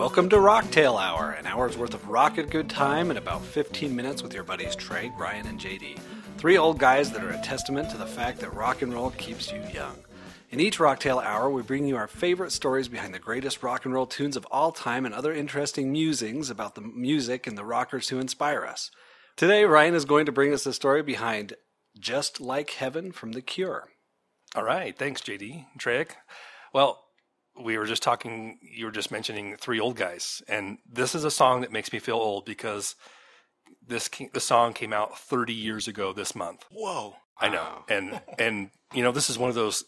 Welcome to Rocktail Hour, an hour's worth of rockin' good time in about 15 minutes with your buddies Trey, Brian, and JD. Three old guys that are a testament to the fact that rock and roll keeps you young. In each Rocktail Hour, we bring you our favorite stories behind the greatest rock and roll tunes of all time and other interesting musings about the music and the rockers who inspire us. Today, Ryan is going to bring us the story behind Just Like Heaven from The Cure. All right. Thanks, JD. Treyek. Well, we were just talking, you were just mentioning Three Old Guys. And this is a song that makes me feel old because this the song came out 30 years ago this month. Whoa. I know. And, and, you know, this is one of those,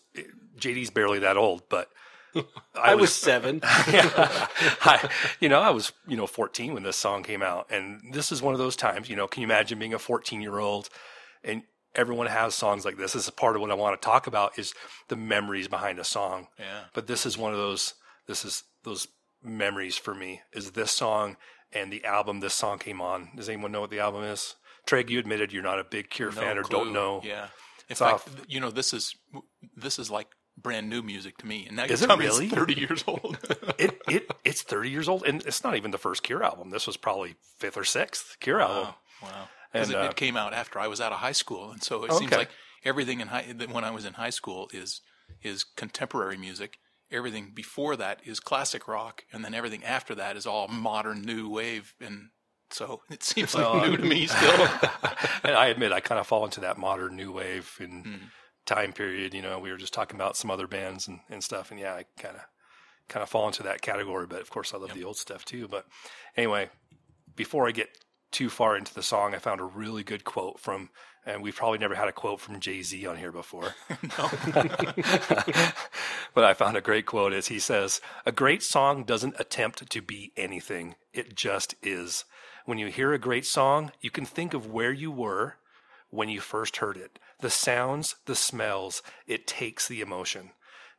JD's barely that old, but I, was, seven. yeah, I, you know, I was, you know, 14 when this song came out. And this is one of those times, you know, can you imagine being a 14 year old and everyone has songs like this. This is part of what I want to talk about is the memories behind a song. Yeah. But this is one of those, this is those memories for me is this song and the album this song came on. Does anyone know what the album is? Trey, you admitted you're not a big Cure No fan or clue. don't know. Yeah. In It's fact, off. you know, this is this is like brand new music to me. And now Is you're it really? it's 30 years old. it it it's 30 years old and it's not even the first Cure album. This was probably fifth or sixth Cure album. wow. Because it, uh, it came out after I was out of high school. And so it seems like everything in high, when I was in high school is, is contemporary music. Everything before that is classic rock. And then everything after that is all modern new wave. And so it seems like new to me still. and I admit I kind of fall into that modern new wave and Hmm. time period. You know, we were just talking about some other bands and, and stuff, and yeah, I kind of kind of fall into that category. But of course, I love the old stuff too. But anyway, before I get too far into the song, I found a really good quote from, and we've probably never had a quote from Jay Z on here before. but I found a great quote as he says, A great song doesn't attempt to be anything, it just is. When you hear a great song, you can think of where you were when you first heard it. The sounds, the smells, it takes the emotion.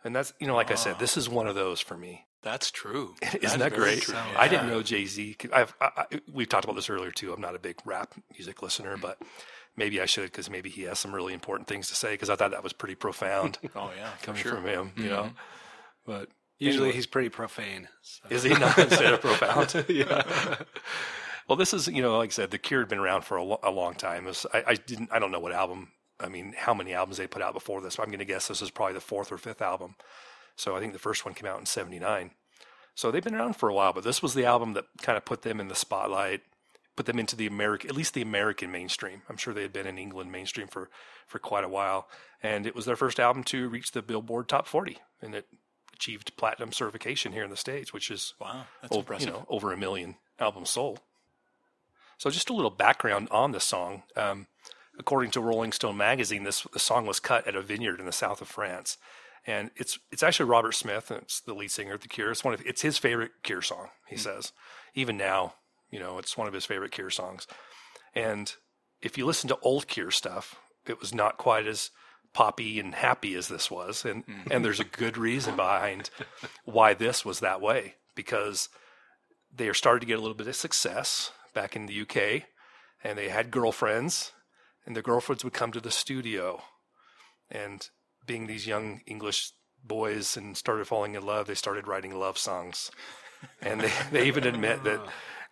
And that's, you know, like I said, ah. this is one of those for me. That's true. Isn't That's that very great? true. I didn't know Jay Z. I've I, I, we've talked about this earlier too. I'm not a big rap music Mm-hmm. listener, but maybe I should because maybe he has some really important things to say. Because I thought that was pretty profound Oh, yeah. coming sure. Mm-hmm. from him. You know, but Usually anyway. he's pretty profane. so. is he not instead of profound? yeah. Well, this is you know, like I said, the Cure had been around for a, lo- a long time. Was, I, I didn't, I don't know what album. I mean, how many albums they put out before this? I'm going to guess this is probably the fourth or fifth album. So I think the first one came out in '79. So they've been around for a while, but this was the album that kind of put them in the spotlight, put them into the American, at least the American mainstream. I'm sure they had been in England mainstream for for quite a while, and it was their first album to reach the Billboard Top 40, and it achieved platinum certification here in the states, which is Wow. That's over, impressive. you know, over a million albums sold. So just a little background on the song. Um, according to Rolling Stone magazine, this the song was cut at a vineyard in the south of France, and it's it's actually Robert Smith, and it's the lead singer of the Cure. It's one of it's his favorite Cure song. He mm. says, even now, you know, it's one of his favorite Cure songs. And if you listen to old Cure stuff, it was not quite as poppy and happy as this was, and mm. and there's a good reason behind why this was that way because they are starting to get a little bit of success back in the UK, and they had girlfriends, and their girlfriends would come to the studio, and being these young English boys and started falling in love, they started writing love songs, and they they even admit that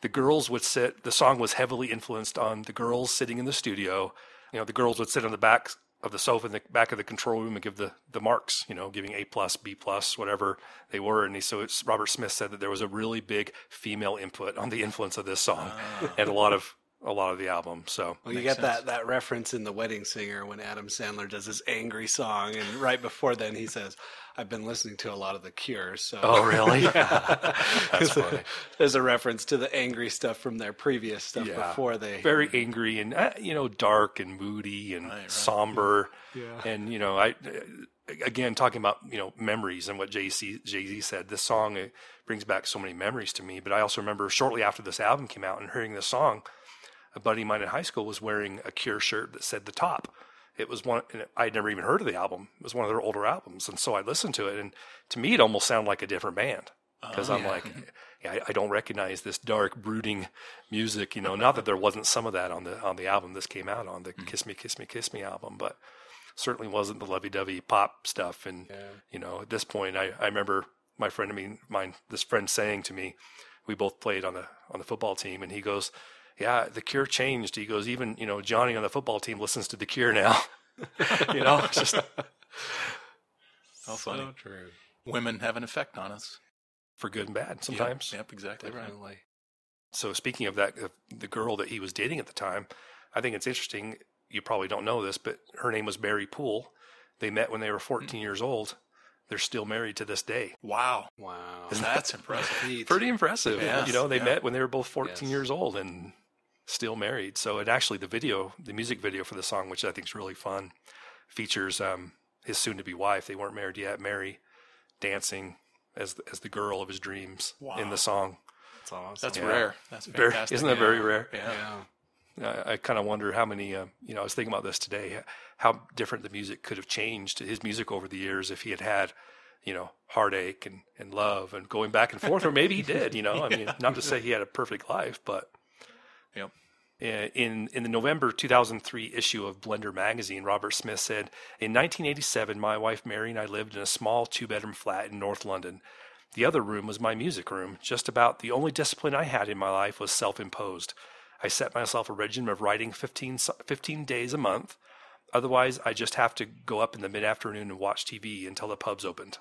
the girls would sit. The song was heavily influenced on the girls sitting in the studio. You know, the girls would sit on the back of the sofa in the back of the control room and give the, the marks, you know, giving A plus, B plus, whatever they were. And he, so it's, Robert Smith said that there was a really big female input on the influence of this song ah. and a lot of a lot of the album. So Well, you get that, that reference in The Wedding Singer when Adam Sandler does his angry song, and right before then he says, "I've been listening to a lot of The Cure." So, Oh, really? That's funny. There's a reference to the angry stuff from their previous stuff Yeah. before they. very angry and uh, you know dark and moody and right. somber Yeah. and you know i uh, again talking about you know memories and what jc jay-z said this song it brings back so many memories to me but i also remember shortly after this album came out and hearing this song a buddy of mine in high school was wearing a cure shirt that said the top. It was one i'd never even heard of the album. It was one of their older albums. And so i listened to it and to me it almost sounded like a different band. Oh, because i'm like yeah, I, I don't recognize this dark, brooding music. You know, not that there wasn't some of that on the on the album this came out on the mm-hmm. "Kiss Me, Kiss Me, Kiss Me" album, but certainly wasn't the lovey-dovey pop stuff. And you know, at this point, I I remember my friend, I mean, mine, this friend saying to me, we both played on the on the football team, and he goes, "Yeah, the Cure changed." He goes, "Even you know Johnny on the football team listens to the Cure now." you know, it's just How funny. So true. Women have an effect on us. for good and bad sometimes. Yep, exactly right. So speaking of that, the girl that he was dating at the time, I think it's interesting. You probably don't know this, but her name was Mary Poole. They met when they were hmm. 14 years old. They're still married to this day. Wow. Wow. That's impressive. Pretty impressive. Yes, you know, they yeah. met when they were both 14 Yes. years old and still married. So it actually, the video, the music video for the song, which I think is really fun, features um, his soon to be wife. They weren't married yet, Mary, dancing as, as the girl of his dreams in the song. That's awesome. That's Yeah. rare. That's Very- fantastic. isn't that very rare? Yeah. yeah. I, I kind of wonder how many, uh, you know, I was thinking about this today, how different the music could have changed, his music over the years, if he had had, you know, heartache and, and love and going back and forth, or maybe he did, you know, I mean, not to say he had a perfect life, but Yep. uh, in, in the November 2003 issue of Blender magazine, Robert Smith said, In 1987, my wife Mary and I lived in a small two bedroom flat in North London. The other room was my music room. Just about the only discipline I had in my life was self imposed. I set myself a regimen of writing 15, s- 15 days a month. Otherwise, I just have to go up in the mid afternoon and watch TV until the pubs opened.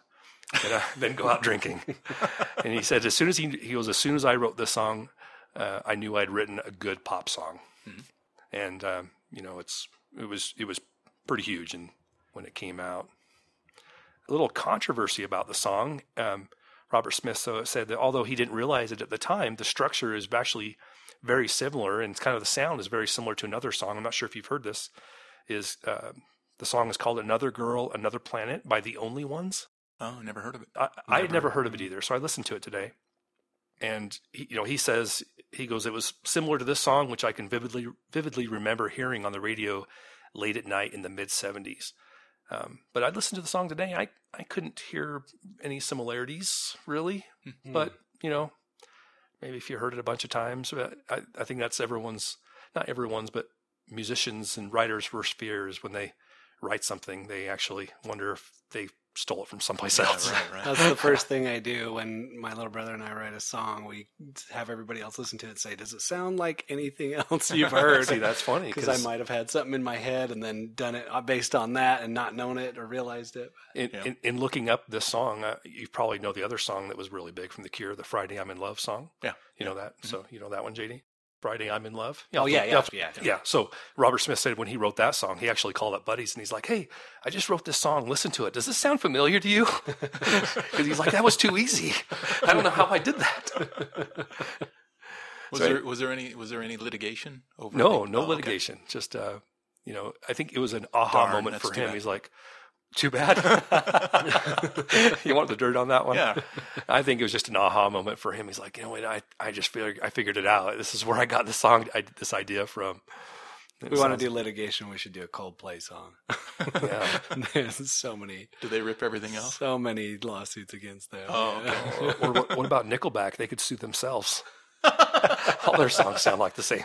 And uh, then go out drinking. and he said, as soon as he, he goes, as soon as I wrote this song, uh, I knew I'd written a good pop song. And, um, you know, it's, it was, it was pretty huge. And when it came out, a little controversy about the song. Um, Robert Smith so said that although he didn't realize it at the time, the structure is actually very similar, and kind of the sound is very similar to another song. I'm not sure if you've heard this. Is uh, the song is called "Another Girl, Another Planet" by the Only Ones. Oh, never heard of it. I, I had never heard of it either, so I listened to it today. And he, you know, he says he goes, it was similar to this song, which I can vividly vividly remember hearing on the radio late at night in the mid '70s. Um, but I listened to the song today. I I couldn't hear any similarities really, but you know, maybe if you heard it a bunch of times, I, I think that's everyone's, not everyone's, but musicians and writers' worst fears when they write something. They actually wonder if they stole it from someplace else. Right, right. That's the first thing I do when my little brother and I write a song. We have everybody else listen to it and say, Does it sound like anything else you've heard? See, that's funny Because I might have had something in my head and then done it uh, based on that and not known it or realized it. in, Yeah. in, in looking up this song, uh, you probably know the other song that was really big from The Cure, the Friday I'm in Love song. Yeah. You know that? So you know that one, JD? Friday I'm in Love? Oh, yeah, yeah, I'll- yeah. Yeah. So Robert Smith said when he wrote that song, he actually called up buddies and he's like, hey, I just wrote this song. Listen to it. Does this sound familiar to you? Because he's like, that was too easy. I don't know how I did that. Was So- there was there any was there any litigation over? No, the- no oh, okay. litigation. Just, uh, you know, I think it was an aha Darn, moment for him. He's like, too bad. you want the dirt on that one? Yeah. I think it was just an aha moment for him. He's like, you know what? I, I just figured, I figured it out. This is where I got this song, I, this idea from. we want to do litigation. We should do a Coldplay song. Yeah. There's so many, Do they rip everything off? so many lawsuits against them. Oh, okay. or, or what, what about Nickelback? They could sue themselves. All their songs sound like the same.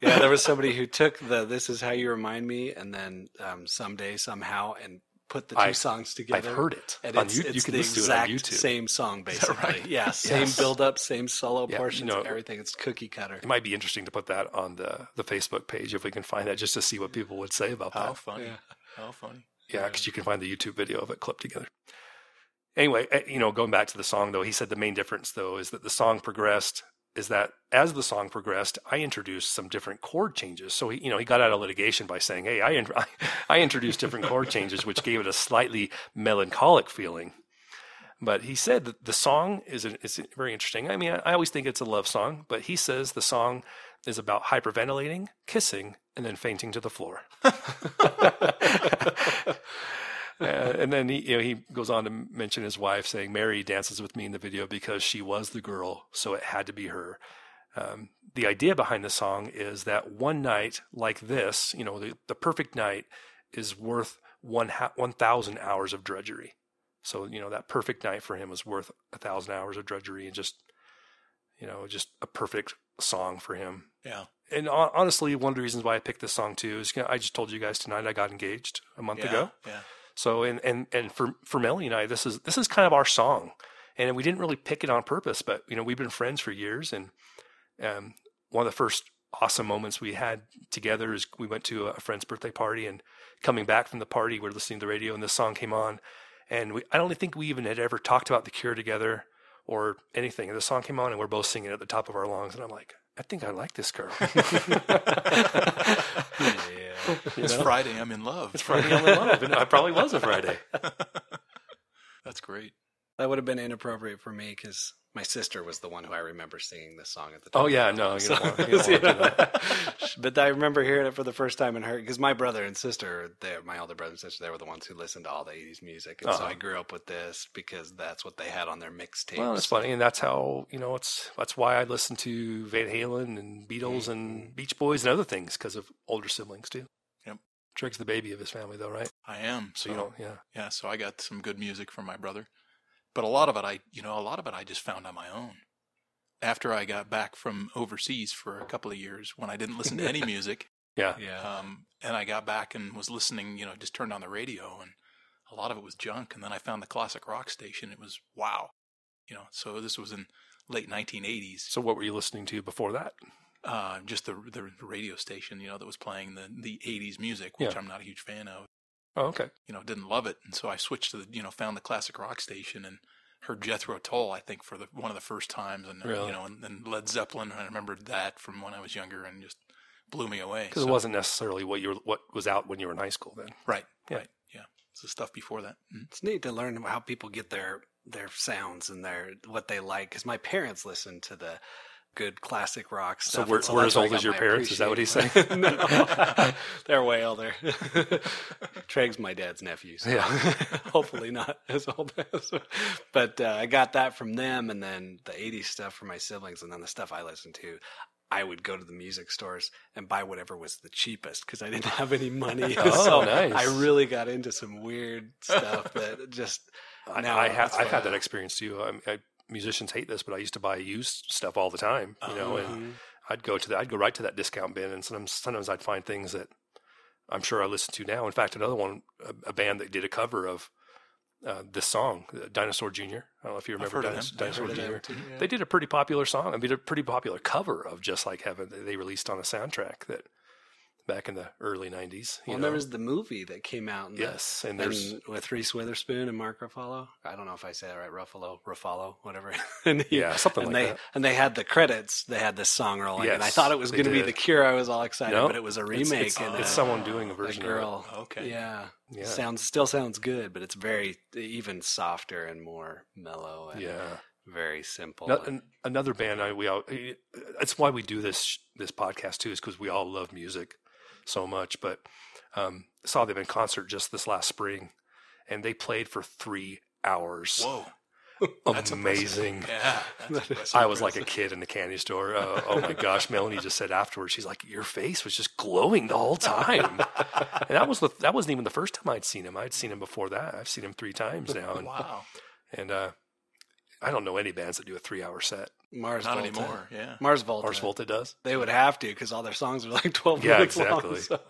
Yeah, there was somebody who took the "This Is How You Remind Me" and then um, someday somehow and put the 2 I- songs together. I've heard it. And On it's, You- you it's can the listen to it on YouTube. same song, basically. Yeah, same Yes. build up, same solo Yeah, you portions, know- everything. It's cookie cutter. It might be interesting to put that on the, the Facebook page if we can find that just to see what people would say about How that. How funny! Yeah. How funny! Yeah, because you can find the YouTube video of it clipped together. Anyway, eh, you know, going back to the song though, he said the main difference though is that the song progressed. Is that as the song progressed, I introduced some different chord changes. So he, you know, he got out of litigation by saying, "Hey, I, in- I introduced different chord changes, which gave it a slightly melancholic feeling." But he said that the song is a, is very interesting. I mean, I, I always think it's a love song, but he says the song is about hyperventilating, kissing, and then fainting to the floor. Uh, and then he, you know, he goes on to mention his wife saying, "Mary dances with me in the video because she was the girl, so it had to be her." Um, the idea behind the song is that one night like this, you know, the, the perfect night is worth one ha- one thousand hours of drudgery. So you know that perfect night for him was worth a thousand hours of drudgery, and just you know, just a perfect song for him. Yeah, And honestly, one of the reasons why I picked this song too is you know, I just told you guys tonight I got engaged a month yeah, ago. yeah. So and and and for for Melly and I, this is this is kind of our song. and we didn't really pick it on purpose. But you know, we've been friends for years, and um, one of the first awesome moments we had together is we went to a friend's birthday party, and coming back from the party, we're listening to the radio, and this song came on, and we, I don't think we even had ever talked about the Cure together or anything. And the song came on, and we're both singing at the top of our lungs, and I'm like, I think I like this girl. yeah. It's know? Friday. I'm in love. It's Friday I'm in love, and I probably was a Friday. That's great. That would have been inappropriate for me because my sister was the one who I remember singing this song at the time. Oh yeah, no, you don't want, you don't want to do but I remember hearing it for the first time and her because my brother and sister, they my older brother and sister, they were the ones who listened to all the '80s music, and so Uh-huh. I grew up with this because that's what they had on their mixtapes. Well, it's funny, and that's how you know it's that's why I listen to Van Halen and Beatles and Beach Boys and other things because of older siblings too. Yep. Trig's the baby of his family, though, right? I am. So So you know, yeah. yeah. So I got some good music from my brother, but a lot of it, I you know, a lot of it I just found on my own. After I got back from overseas for a couple of years, when I didn't listen to any music, Yeah. Yeah. um, and I got back and was listening, you know, just turned on the radio, and a lot of it was junk. And then I found the classic rock station. It was wow, you know. So this was in late 1980s. So what were you listening to before that? uh, just the, the radio station, you know, that was playing the, the 80s music, which Yeah. I'm not a huge fan of. Oh, okay. You know, didn't love it. And so I switched to the, you know, found the classic rock station and heard Jethro Tull, I think, for the one of the first times. And, uh, Really? you know, and then Led Zeppelin. I remembered that from when I was younger and just blew me away. Because So- it wasn't necessarily what you were, what was out when you were in high school. Then. Right. Yeah. Right. Yeah. It's the stuff before that. Mhm. It's neat to learn how people get their their sounds and their what they like. Because my parents listened to the good classic rock So we're- and we're as old as your parents? Is that what he's saying? no, they're way older. Treg's my dad's nephew. So Yeah. hopefully not as old as. But uh, I got that from them, and then the '80s stuff from my siblings, and then the stuff I listened to. I would go to the music stores and buy whatever was the cheapest because I didn't have any money. Oh, so nice. I really got into some weird stuff that just I, now I have I've had that experience too. I, I, musicians hate this, but I used to buy used stuff all the time. You know, and Mhm. I'd go to that, I'd go right to that discount bin, and sometimes sometimes I'd find things that I'm sure I listen to now. In fact, another one, a, a band that did a cover of uh, this song, uh, Dinosaur Jr. I don't know if you remember Dinos- Dinosaur I've heard of Jr. too, yeah. They did a pretty popular song. I mean, a pretty popular cover of Just Like Heaven that they released on a soundtrack that back in the early '90s. You Well, know? there was the movie that came out. In the- yes, and there's and with Reese Witherspoon and Mark Ruffalo. I don't know if I say that right. Ruffalo, Ruffalo, whatever. and he- Yeah, something and like they, that. And they had the credits. They had this song rolling, and I thought it was going to be. The Cure. I was all excited, No, but it was a remake. It's, and it's a, someone doing a version. a version girl. Okay. Yeah. of it. Yeah, sounds still sounds good, but it's very even softer and more mellow and yeah. very simple. No- an- another band I we all eh, it's why we do this this podcast too is because we all love music so much. But um, saw them in concert just this last spring, and they played for three hours. Whoa. That's Amazing. impressive. Yeah. That's. I was like a kid in the candy store. Uh, oh my gosh! Melanie just said afterwards, she's like, "Your face was just glowing the whole time." and that was the, that wasn't even the first time I'd seen him. I'd seen him before that. I've seen him three times now, and, wow. and uh, I don't know any bands that do a three-hour set. Mars Not Volta. anymore. Yeah. Mars Volta. Mars Volta does. They would have to because all their songs are like twelve Yeah, minutes exactly. long. so-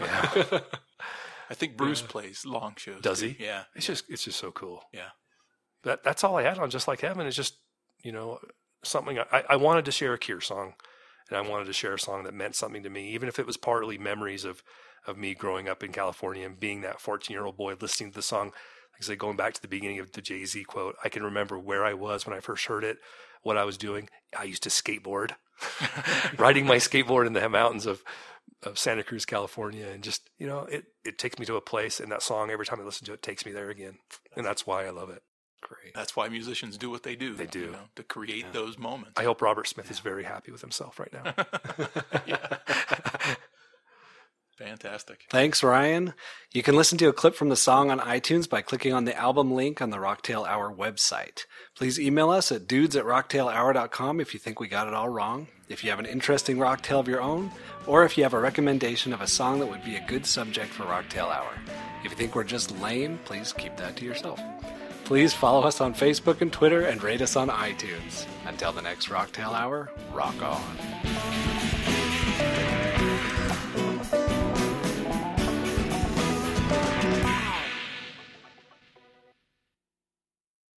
Yeah. I think Bruce plays long shows. Does too. he? Yeah. It's just it's just so cool. Yeah. That that's all I had on Just Like Heaven. Is just you know something I, I wanted to share a Cure song, and I wanted to share a song that meant something to me, even if it was partly memories of of me growing up in California and being that 14 year old boy listening to the song. Say, going back to the beginning of the Jay Z quote, I can remember where I was when I first heard it, what I was doing. I used to skateboard, riding my skateboard in the mountains of of Santa Cruz, California, and just you know, it it takes me to a place, and that song every time I listen to it takes me there again, and that's why I love it. Great. That's why musicians do what they do. They do. you know, to create those moments. I hope Robert Smith is very happy with himself right now. Fantastic. Thanks, Ryan. You can listen to a clip from the song on iTunes by clicking on the album link on the Rocktail Hour website. Please email us at dudes at rocktailhour.com if you think we got it all wrong, if you have an interesting rocktail of your own, or if you have a recommendation of a song that would be a good subject for Rocktail Hour. If you think we're just lame, please keep that to yourself. Please follow us on Facebook and Twitter and rate us on iTunes. Until the next Rocktail Hour, rock on.